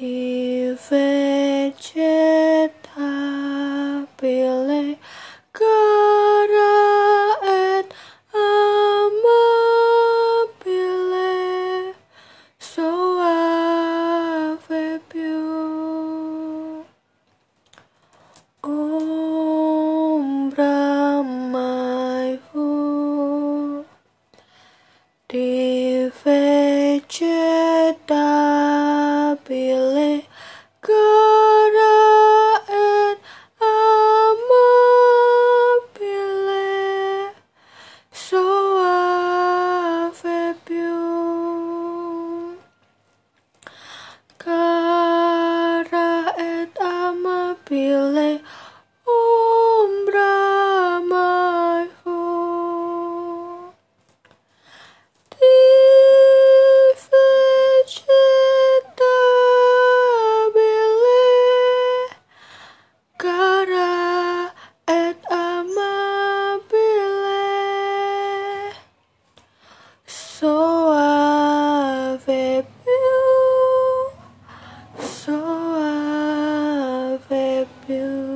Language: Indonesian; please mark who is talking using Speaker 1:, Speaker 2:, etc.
Speaker 1: vegetabile kara et amabile. Soave più ombra mai hu di vegetabile Brahma Pile Om Brahma Ho Dive Bile Gara et Ama Bile Soave Piu so. feel